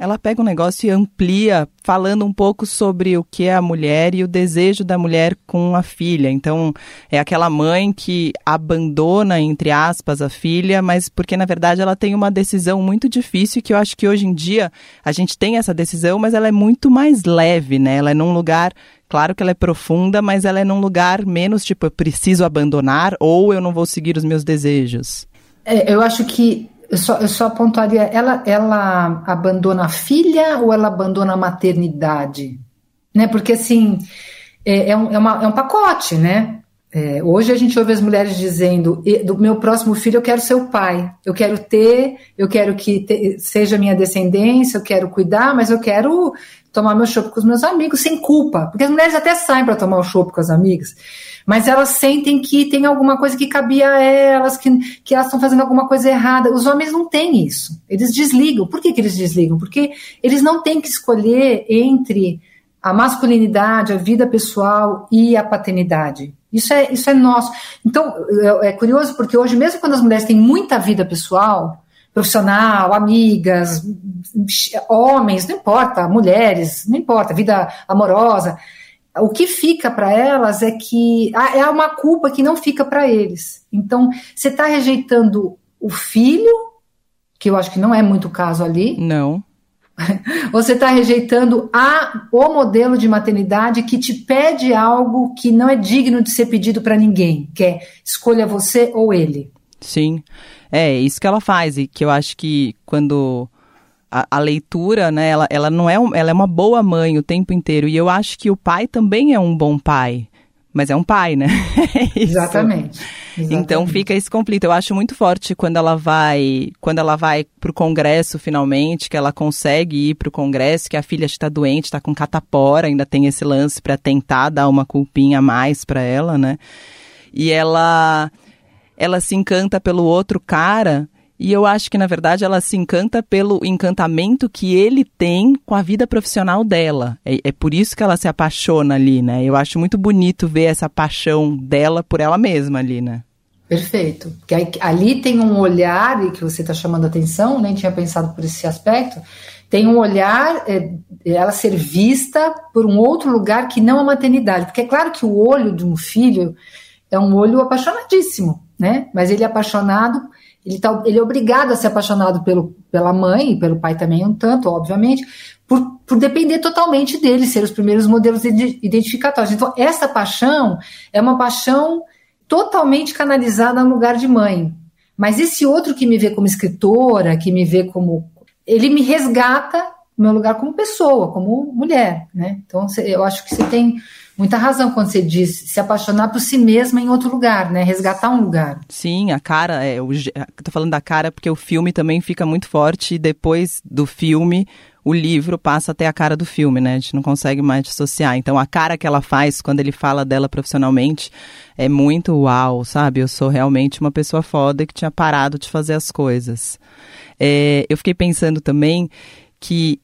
ela pega um negócio e amplia, falando um pouco sobre o que é a mulher e o desejo da mulher com a filha. Então, é aquela mãe que abandona, entre aspas, a filha, mas porque na verdade ela tem uma decisão muito difícil que eu acho que hoje em dia a gente tem essa decisão, mas ela é muito mais leve, né? Ela é num lugar Claro que ela é profunda, mas ela é num lugar menos tipo, eu preciso abandonar ou eu não vou seguir os meus desejos. É, eu acho que eu só, eu só pontuaria, ela, ela abandona a filha ou ela abandona a maternidade? Né? Porque, assim, é, é, um, é, uma, é um pacote, né? É, hoje a gente ouve as mulheres dizendo: do meu próximo filho eu quero ser o pai, eu quero ter, eu quero que te, seja minha descendência, eu quero cuidar, mas eu quero tomar meu chopp com os meus amigos sem culpa. Porque as mulheres até saem para tomar o chopp com as amigas, mas elas sentem que tem alguma coisa que cabia a elas, que, que elas estão fazendo alguma coisa errada. Os homens não têm isso. Eles desligam. Por que, que eles desligam? Porque eles não têm que escolher entre a masculinidade, a vida pessoal e a paternidade. Isso é, isso é nosso. Então, é, é curioso porque hoje, mesmo quando as mulheres têm muita vida pessoal, profissional, amigas, homens, não importa, mulheres, não importa, vida amorosa, o que fica para elas é que é uma culpa que não fica para eles. Então, você está rejeitando o filho, que eu acho que não é muito o caso ali. Não. [laughs] Você está rejeitando a, o modelo de maternidade que te pede algo que não é digno de ser pedido para ninguém, que é escolha você ou ele. Sim, é isso que ela faz e que eu acho que quando a, a, leitura, né, ela, ela não é, um, ela é uma boa mãe o tempo inteiro e eu acho que o pai também é um bom pai mas é um pai, né? [laughs] É exatamente, exatamente, Então fica esse conflito. Eu acho muito forte quando ela vai, quando ela vai pro congresso finalmente, que ela consegue ir pro congresso, que a filha está doente, está com catapora, ainda tem esse lance para tentar dar uma culpinha a mais para ela, né? E ela ela se encanta pelo outro cara e eu acho que, na verdade, ela se encanta pelo encantamento que ele tem com a vida profissional dela. É, é, por isso que ela se apaixona ali, né? Eu acho muito bonito ver essa paixão dela por ela mesma ali, né? Perfeito. Porque ali tem um olhar, e que você está chamando atenção, nem tinha pensado por esse aspecto, tem um olhar, é, ela ser vista por um outro lugar que não a maternidade. Porque é claro que o olho de um filho é um olho apaixonadíssimo, né? Mas ele é apaixonado ele, tá, ele é obrigado a ser apaixonado pelo, pela mãe e pelo pai também um tanto, obviamente, por, por depender totalmente dele, ser os primeiros modelos identificatórios. Então, essa paixão é uma paixão totalmente canalizada no lugar de mãe. Mas esse outro que me vê como escritora, que me vê como. Ele me resgata no meu lugar como pessoa, como mulher, né? Então, eu acho que você tem muita razão quando você diz se apaixonar por si mesma em outro lugar, né? Resgatar um lugar. Sim, a cara, é, eu tô falando da cara porque o filme também fica muito forte e depois do filme o livro passa até a cara do filme, né? A gente não consegue mais dissociar. Então a cara que ela faz quando ele fala dela profissionalmente é muito uau, sabe? Eu sou realmente uma pessoa foda que tinha parado de fazer as coisas. É, eu fiquei pensando também que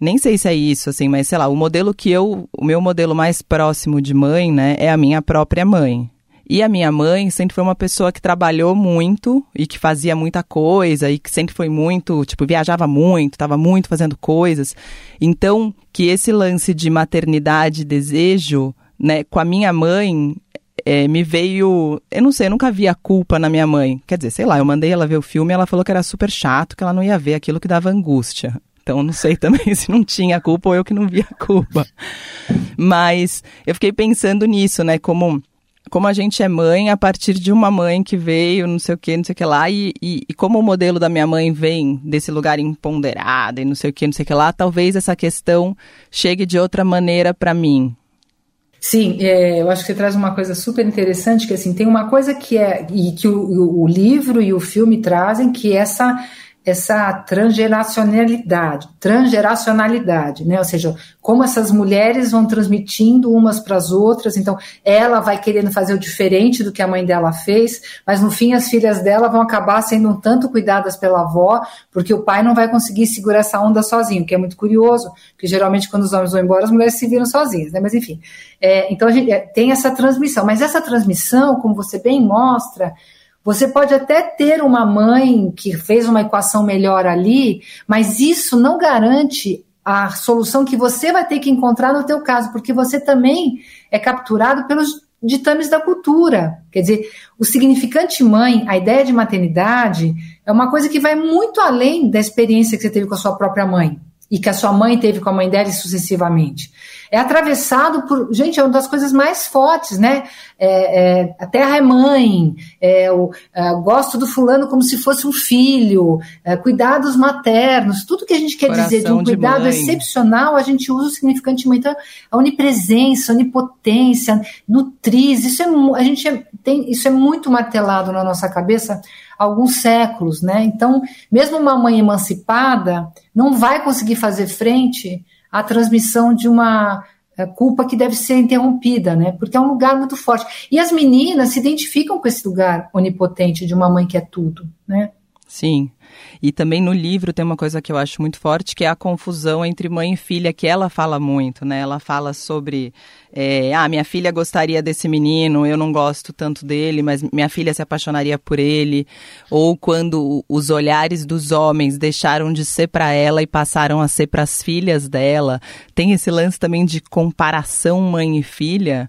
nem sei se é isso, assim, mas sei lá, o modelo que eu, o meu modelo mais próximo de mãe, né, é a minha própria mãe. E a minha mãe sempre foi uma pessoa que trabalhou muito e que fazia muita coisa e que sempre foi muito, tipo, viajava muito, estava muito fazendo coisas. Então, que esse lance de maternidade, desejo, né, com a minha mãe, é, me veio. Eu não sei, eu nunca vi a culpa na minha mãe. Quer dizer, sei lá, eu mandei ela ver o filme e ela falou que era super chato, que ela não ia ver aquilo que dava angústia. Então, não sei também [laughs] se não tinha culpa ou eu que não via culpa. Mas eu fiquei pensando nisso, né? Como como a gente é mãe a partir de uma mãe que veio, não sei o que, não sei o que lá, e, e, e, como o modelo da minha mãe vem desse lugar empoderado e não sei o que, não sei o que lá, talvez essa questão chegue de outra maneira para mim. Sim, é, eu acho que você traz uma coisa super interessante, que assim, tem uma coisa que é, e que o, o livro e o filme trazem, que é essa essa transgeracionalidade, transgeracionalidade, né? Ou seja, como essas mulheres vão transmitindo umas para as outras. Então, ela vai querendo fazer o diferente do que a mãe dela fez, mas no fim as filhas dela vão acabar sendo um tanto cuidadas pela avó, porque o pai não vai conseguir segurar essa onda sozinho, que é muito curioso, porque geralmente quando os homens vão embora, as mulheres se viram sozinhas, né? Mas enfim, é, então a gente é, tem essa transmissão. Mas essa transmissão, como você bem mostra, você pode até ter uma mãe que fez uma equação melhor ali, mas isso não garante a solução que você vai ter que encontrar no teu caso, porque você também é capturado pelos ditames da cultura. Quer dizer, o significante mãe, a ideia de maternidade, é uma coisa que vai muito além da experiência que você teve com a sua própria mãe. E que a sua mãe teve com a mãe dela e sucessivamente. É atravessado por. Gente, é uma das coisas mais fortes, né? É, é, a terra é mãe, é, o, é, gosto do fulano como se fosse um filho, é, cuidados maternos, tudo que a gente quer Coração dizer de um cuidado de excepcional, a gente usa o significante mãe. Então, a onipresença, a onipotência, nutriz, isso é, a gente é, tem, isso é muito martelado na nossa cabeça alguns séculos, né? Então, mesmo uma mãe emancipada não vai conseguir fazer frente à transmissão de uma é, culpa que deve ser interrompida, né? Porque é um lugar muito forte. E as meninas se identificam com esse lugar onipotente de uma mãe que é tudo, né? Sim. E também no livro tem uma coisa que eu acho muito forte, que é a confusão entre mãe e filha, que ela fala muito, né? Ela fala sobre, é, ah, minha filha gostaria desse menino, eu não gosto tanto dele, mas minha filha se apaixonaria por ele. Ou quando os olhares dos homens deixaram de ser para ela e passaram a ser para as filhas dela. Tem esse lance também de comparação mãe e filha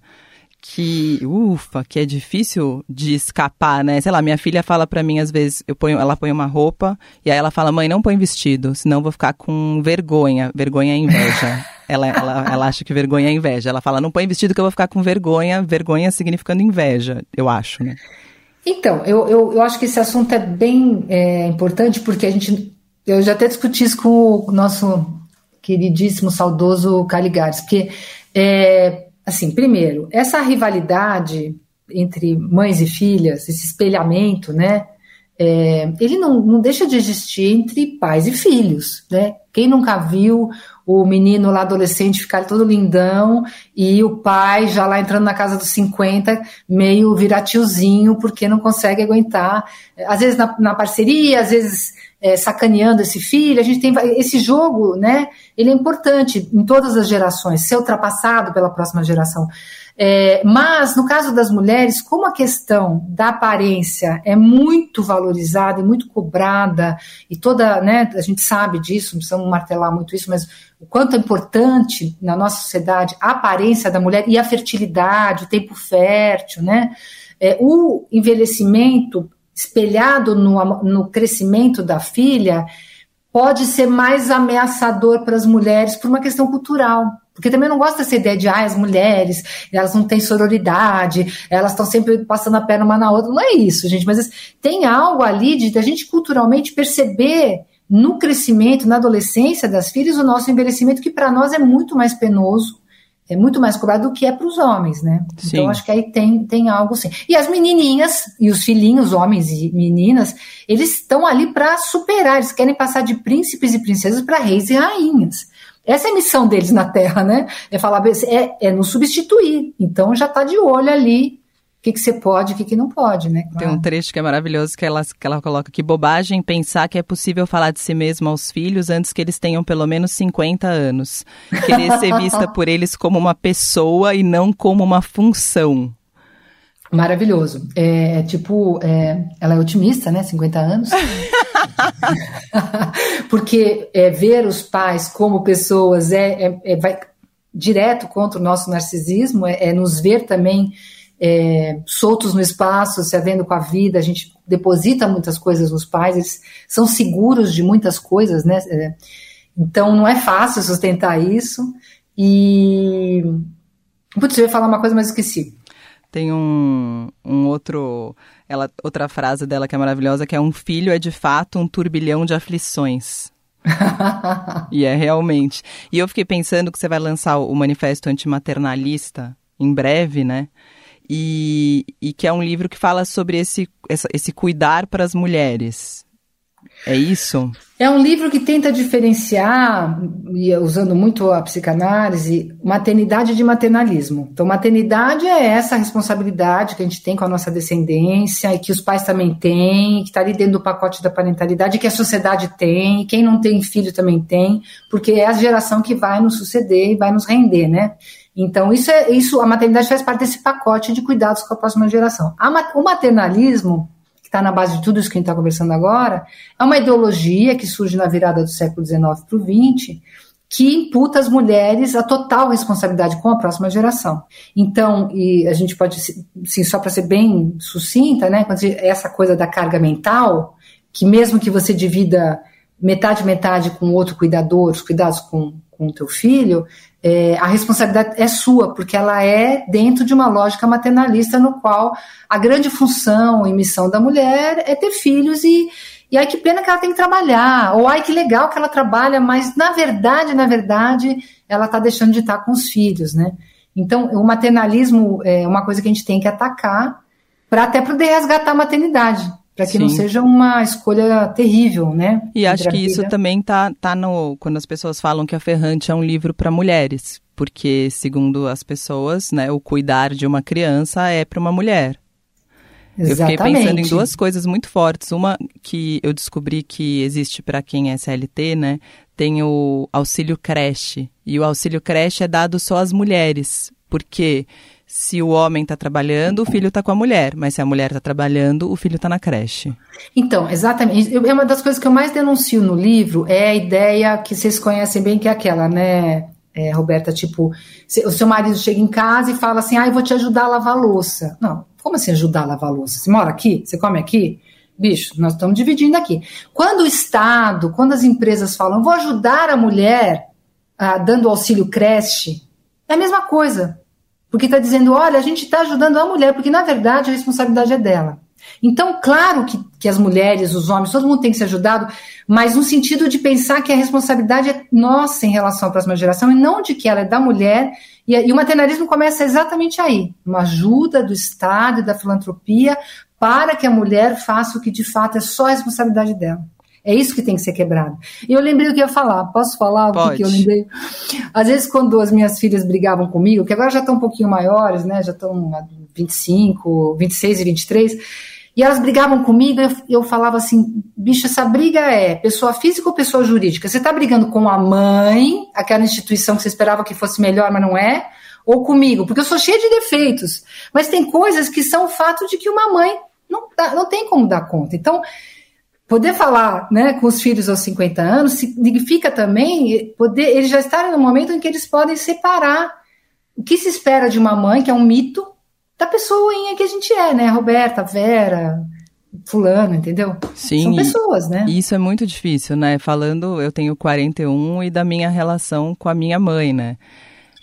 que, ufa, que é difícil de escapar, né? Sei lá, minha filha fala para mim às vezes, eu ponho, ela põe uma roupa e aí ela fala: "Mãe, não põe vestido, senão eu vou ficar com vergonha". Vergonha é inveja. [laughs] ela, ela, ela acha que vergonha é inveja. Ela fala: "Não põe vestido que eu vou ficar com vergonha". Vergonha significando inveja, eu acho, né? Então, eu, eu, eu acho que esse assunto é bem é, importante porque a gente eu já até discuti isso com o nosso queridíssimo saudoso Caligares, porque é, assim, primeiro, essa rivalidade entre mães e filhas, esse espelhamento, né? É, ele não, não deixa de existir entre pais e filhos, né? Quem nunca viu o menino lá adolescente ficar todo lindão e o pai já lá entrando na casa dos 50, meio virar tiozinho porque não consegue aguentar, às vezes na, na parceria, às vezes é, sacaneando esse filho. A gente tem esse jogo, né? Ele é importante em todas as gerações, ser ultrapassado pela próxima geração. É, mas no caso das mulheres, como a questão da aparência é muito valorizada e muito cobrada, e toda, né, a gente sabe disso, não precisamos martelar muito isso, mas o quanto é importante na nossa sociedade a aparência da mulher e a fertilidade, o tempo fértil, né? É, o envelhecimento espelhado no, no crescimento da filha, pode ser mais ameaçador para as mulheres por uma questão cultural. Porque também não gosto dessa ideia de ah, as mulheres, elas não têm sororidade, elas estão sempre passando a perna uma na outra. Não é isso, gente, mas tem algo ali de a gente culturalmente perceber no crescimento, na adolescência das filhas, o nosso envelhecimento, que para nós é muito mais penoso é muito mais cobrado do que é para os homens, né? Sim. Então acho que aí tem, tem algo assim. E as menininhas e os filhinhos, homens e meninas, eles estão ali para superar, eles querem passar de príncipes e princesas para reis e rainhas. Essa é a missão deles na Terra, né? É falar, é, é nos substituir. Então já está de olho ali que, que você pode e o que, que não pode, né? Claro. Tem um trecho que é maravilhoso que ela, que ela coloca que bobagem pensar que é possível falar de si mesmo aos filhos antes que eles tenham pelo menos 50 anos. Querer ser vista [laughs] por eles como uma pessoa e não como uma função. Maravilhoso. É, é tipo, é, ela é otimista, né? 50 anos. [laughs] [laughs] Porque é, ver os pais como pessoas é, é, é, vai direto contra o nosso narcisismo, é, é nos ver também é, soltos no espaço, se havendo com a vida, a gente deposita muitas coisas nos pais, eles são seguros de muitas coisas, né? É, então não é fácil sustentar isso. E. Putz, eu ia falar uma coisa, mas esqueci. Tem um, um outro. Ela, outra frase dela que é maravilhosa, que é um filho é de fato um turbilhão de aflições. [laughs] e é realmente. E eu fiquei pensando que você vai lançar o manifesto antimaternalista em breve, né? E, e que é um livro que fala sobre esse, esse cuidar para as mulheres. É isso? É um livro que tenta diferenciar, usando muito a psicanálise, maternidade de maternalismo. Então, maternidade é essa responsabilidade que a gente tem com a nossa descendência e que os pais também têm, que está ali dentro do pacote da parentalidade, que a sociedade tem, quem não tem filho também tem, porque é a geração que vai nos suceder e vai nos render, né? Então, isso é isso, a maternidade faz parte desse pacote de cuidados com a próxima geração. O maternalismo, que está na base de tudo isso que a gente está conversando agora, é uma ideologia que surge na virada do século XIX para o XX, que imputa às mulheres a total responsabilidade com a próxima geração. Então, e a gente pode, sim, só para ser bem sucinta, né, essa coisa da carga mental, que mesmo que você divida metade, metade com outro cuidador, os cuidados com, com o teu filho, é, a responsabilidade é sua, porque ela é dentro de uma lógica maternalista no qual a grande função e missão da mulher é ter filhos e, e ai que pena que ela tem que trabalhar, ou ai que legal que ela trabalha, mas na verdade, na verdade, ela está deixando de estar com os filhos, né? Então, o maternalismo é uma coisa que a gente tem que atacar para até poder resgatar a maternidade para que Sim. não seja uma escolha terrível, né? E acho que isso também tá, tá no quando as pessoas falam que a Ferrante é um livro para mulheres, porque segundo as pessoas, né, o cuidar de uma criança é para uma mulher. Exatamente. Eu fiquei pensando em duas coisas muito fortes. Uma que eu descobri que existe para quem é CLT, né? Tem o auxílio creche. E o auxílio creche é dado só às mulheres. Porque se o homem está trabalhando, o filho está com a mulher, mas se a mulher está trabalhando, o filho está na creche. Então, exatamente. É uma das coisas que eu mais denuncio no livro é a ideia que vocês conhecem bem, que é aquela, né, é, Roberta? Tipo, o seu marido chega em casa e fala assim: ah, eu vou te ajudar a lavar louça. Não, como assim ajudar a lavar louça? Você mora aqui? Você come aqui? Bicho, nós estamos dividindo aqui. Quando o Estado, quando as empresas falam, vou ajudar a mulher ah, dando auxílio creche, é a mesma coisa. Porque está dizendo, olha, a gente está ajudando a mulher, porque na verdade a responsabilidade é dela. Então, claro que, que as mulheres, os homens, todo mundo tem que ser ajudado, mas no sentido de pensar que a responsabilidade é nossa em relação à próxima geração e não de que ela é da mulher. E, e o maternalismo começa exatamente aí uma ajuda do Estado e da filantropia para que a mulher faça o que de fato é só a responsabilidade dela. É isso que tem que ser quebrado. E eu lembrei o que ia falar. Posso falar Pode. o que eu lembrei? Às vezes, quando as minhas filhas brigavam comigo, que agora já estão um pouquinho maiores, né? Já estão 25, 26 e 23. E elas brigavam comigo, eu, eu falava assim, bicho, essa briga é pessoa física ou pessoa jurídica? Você está brigando com a mãe, aquela instituição que você esperava que fosse melhor, mas não é? Ou comigo? Porque eu sou cheia de defeitos. Mas tem coisas que são o fato de que uma mãe não, dá, não tem como dar conta. Então, Poder falar né, com os filhos aos 50 anos significa também poder eles já estarem no momento em que eles podem separar o que se espera de uma mãe, que é um mito, da pessoa que a gente é, né? Roberta, Vera, fulano, entendeu? Sim. São pessoas, né? E isso é muito difícil, né? Falando, eu tenho 41 e da minha relação com a minha mãe, né?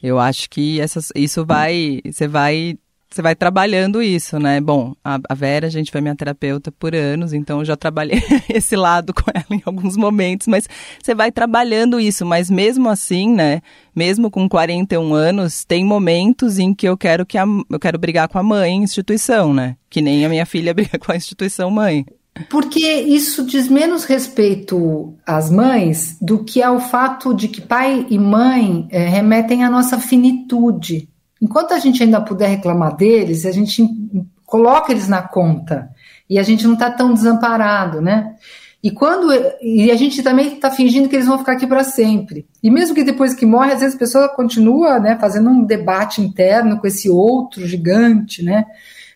Eu acho que essas, isso vai, você vai você vai trabalhando isso, né? Bom, a, a Vera, a gente foi minha terapeuta por anos, então eu já trabalhei [laughs] esse lado com ela em alguns momentos, mas você vai trabalhando isso, mas mesmo assim, né? Mesmo com 41 anos, tem momentos em que eu quero que a, eu quero brigar com a mãe, instituição, né? Que nem a minha filha [laughs] briga com a instituição mãe. Porque isso diz menos respeito às mães do que ao fato de que pai e mãe é, remetem à nossa finitude. Enquanto a gente ainda puder reclamar deles, a gente coloca eles na conta e a gente não está tão desamparado, né? E quando e a gente também está fingindo que eles vão ficar aqui para sempre. E mesmo que depois que morre, às vezes a pessoa continua, né, fazendo um debate interno com esse outro gigante, né?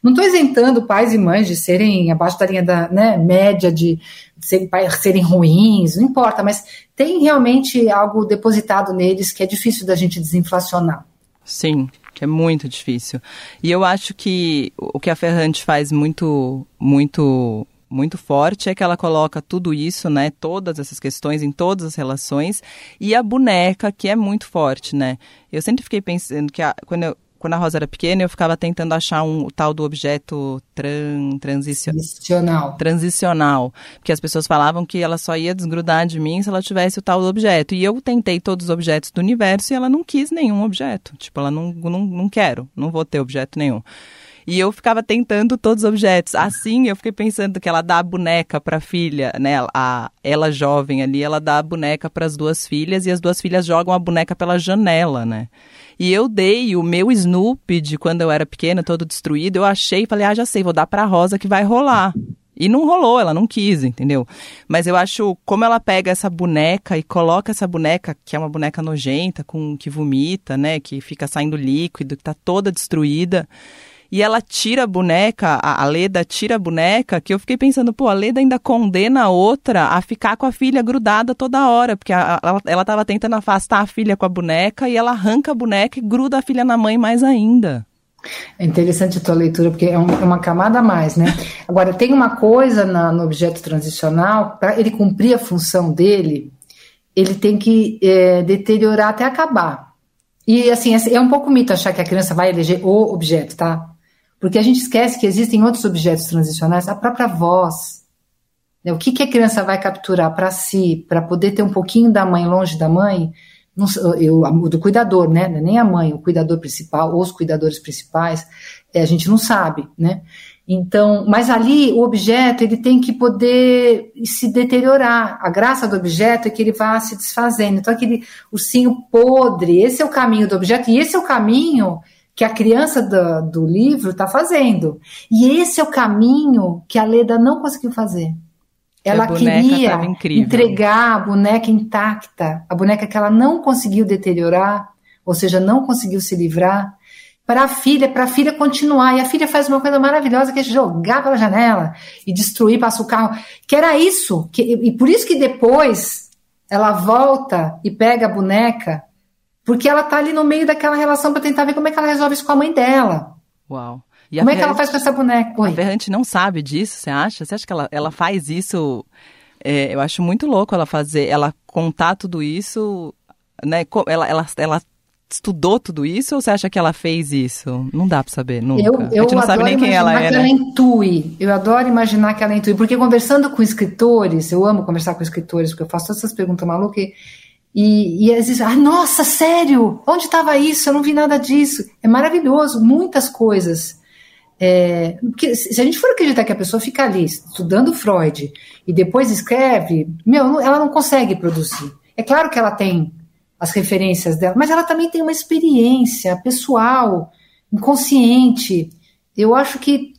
Não estou isentando pais e mães de serem abaixo da linha da né, média, de serem, serem ruins, não importa, mas tem realmente algo depositado neles que é difícil da gente desinflacionar. Sim, que é muito difícil. E eu acho que o que a Ferrante faz muito, muito muito forte é que ela coloca tudo isso, né, todas essas questões em todas as relações e a boneca que é muito forte, né? Eu sempre fiquei pensando que a, quando eu quando a Rosa era pequena, eu ficava tentando achar um o tal do objeto tran, transicional. Transicional. Porque as pessoas falavam que ela só ia desgrudar de mim se ela tivesse o tal do objeto. E eu tentei todos os objetos do universo e ela não quis nenhum objeto. Tipo, ela não, não, não quero, não vou ter objeto nenhum. E eu ficava tentando todos os objetos. Assim, eu fiquei pensando que ela dá a boneca para a filha, né? A, ela jovem ali, ela dá a boneca para as duas filhas e as duas filhas jogam a boneca pela janela, né? E eu dei o meu Snoopy de quando eu era pequena, todo destruído. Eu achei e falei, ah, já sei, vou dar pra Rosa que vai rolar. E não rolou, ela não quis, entendeu? Mas eu acho como ela pega essa boneca e coloca essa boneca, que é uma boneca nojenta, com que vomita, né? Que fica saindo líquido, que tá toda destruída e ela tira a boneca, a, Leda tira a boneca, que eu fiquei pensando, pô, a Leda ainda condena a outra a ficar com a filha grudada toda hora, porque a, a, ela estava tentando afastar a filha com a boneca e ela arranca a boneca e gruda a filha na mãe mais ainda. É interessante a tua leitura, porque é, um, é uma camada a mais, né? Agora, tem uma coisa na, no objeto transicional, para ele cumprir a função dele, ele tem que é, deteriorar até acabar. E, assim, é um pouco mito achar que a criança vai eleger o objeto, tá? Porque a gente esquece que existem outros objetos transicionais, a própria voz. Né? O que, que a criança vai capturar para si, para poder ter um pouquinho da mãe longe da mãe, não, eu, do cuidador, né? É nem a mãe, o cuidador principal, ou os cuidadores principais, é, a gente não sabe, né? Então, mas ali o objeto ele tem que poder se deteriorar. A graça do objeto é que ele vá se desfazendo. Então, aquele ursinho podre, esse é o caminho do objeto, e esse é o caminho que a criança do, do livro está fazendo. E esse é o caminho que a Leda não conseguiu fazer. Ela queria entregar a boneca intacta, a boneca que ela não conseguiu deteriorar, ou seja, não conseguiu se livrar, para a filha, para a filha continuar. E a filha faz uma coisa maravilhosa que é jogar pela janela e destruir, passa o carro. Que era isso. Que, e por isso que depois ela volta e pega a boneca, porque ela tá ali no meio daquela relação para tentar ver como é que ela resolve isso com a mãe dela. Uau. E como é que ela faz com essa boneca? Oi. A Ferrante não sabe disso, você acha? Você acha que ela, ela faz isso? É, eu acho muito louco ela fazer, ela contar tudo isso, né? Ela, ela, ela estudou tudo isso ou você acha que ela fez isso? Não dá para saber, nunca. Eu, eu a gente não sabe nem quem ela é, que né? ela intui. Eu adoro imaginar que ela intui, porque conversando com escritores, eu amo conversar com escritores, porque eu faço todas essas perguntas malucas e, e às vezes, ah, nossa, sério? Onde estava isso? Eu não vi nada disso. É maravilhoso, muitas coisas. É, porque se a gente for acreditar que a pessoa fica ali estudando Freud e depois escreve, meu, ela não consegue produzir. É claro que ela tem as referências dela, mas ela também tem uma experiência pessoal, inconsciente. Eu acho que.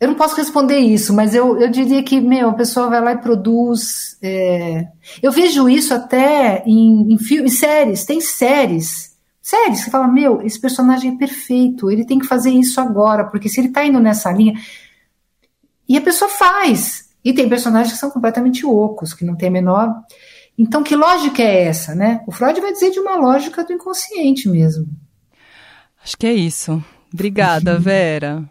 Eu não posso responder isso, mas eu, eu diria que, meu, a pessoa vai lá e produz. É, eu vejo isso até em, em filmes, séries. Tem séries. Séries que fala, meu, esse personagem é perfeito, ele tem que fazer isso agora, porque se ele tá indo nessa linha. E a pessoa faz. E tem personagens que são completamente ocos, que não tem a menor então, que lógica é essa, né? O Freud vai dizer de uma lógica do inconsciente mesmo. Acho que é isso. Obrigada, [laughs] Vera.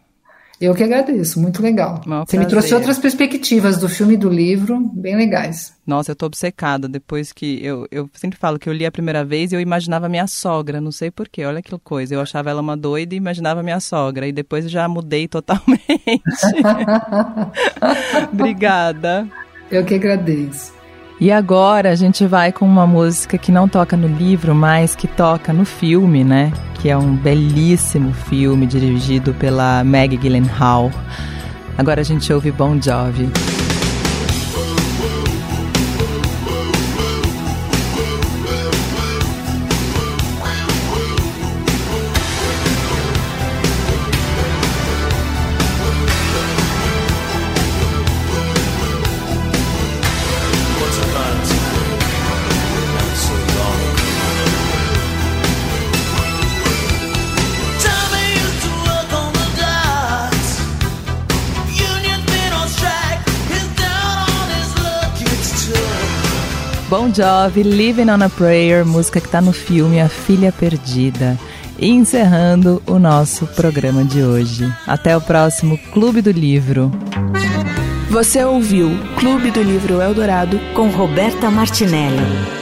Eu que agradeço, muito legal. Você prazer. me trouxe outras perspectivas do filme e do livro, bem legais. Nossa, eu tô obcecada. Depois que eu, eu sempre falo que eu li a primeira vez e eu imaginava minha sogra, não sei porquê, olha que coisa. Eu achava ela uma doida e imaginava minha sogra. E depois já mudei [laughs] totalmente. [laughs] Obrigada. Eu que agradeço. E agora a gente vai com uma música que não toca no livro, mas que toca no filme, né? Que é um belíssimo filme dirigido pela Meg Gyllenhaal. Agora a gente ouve Bon Jovi. Bon Jovi, Living on a Prayer, música que está no filme A Filha Perdida. E encerrando o nosso programa de hoje. Até o próximo Clube do Livro. Você ouviu Clube do Livro Eldorado com Roberta Martinelli.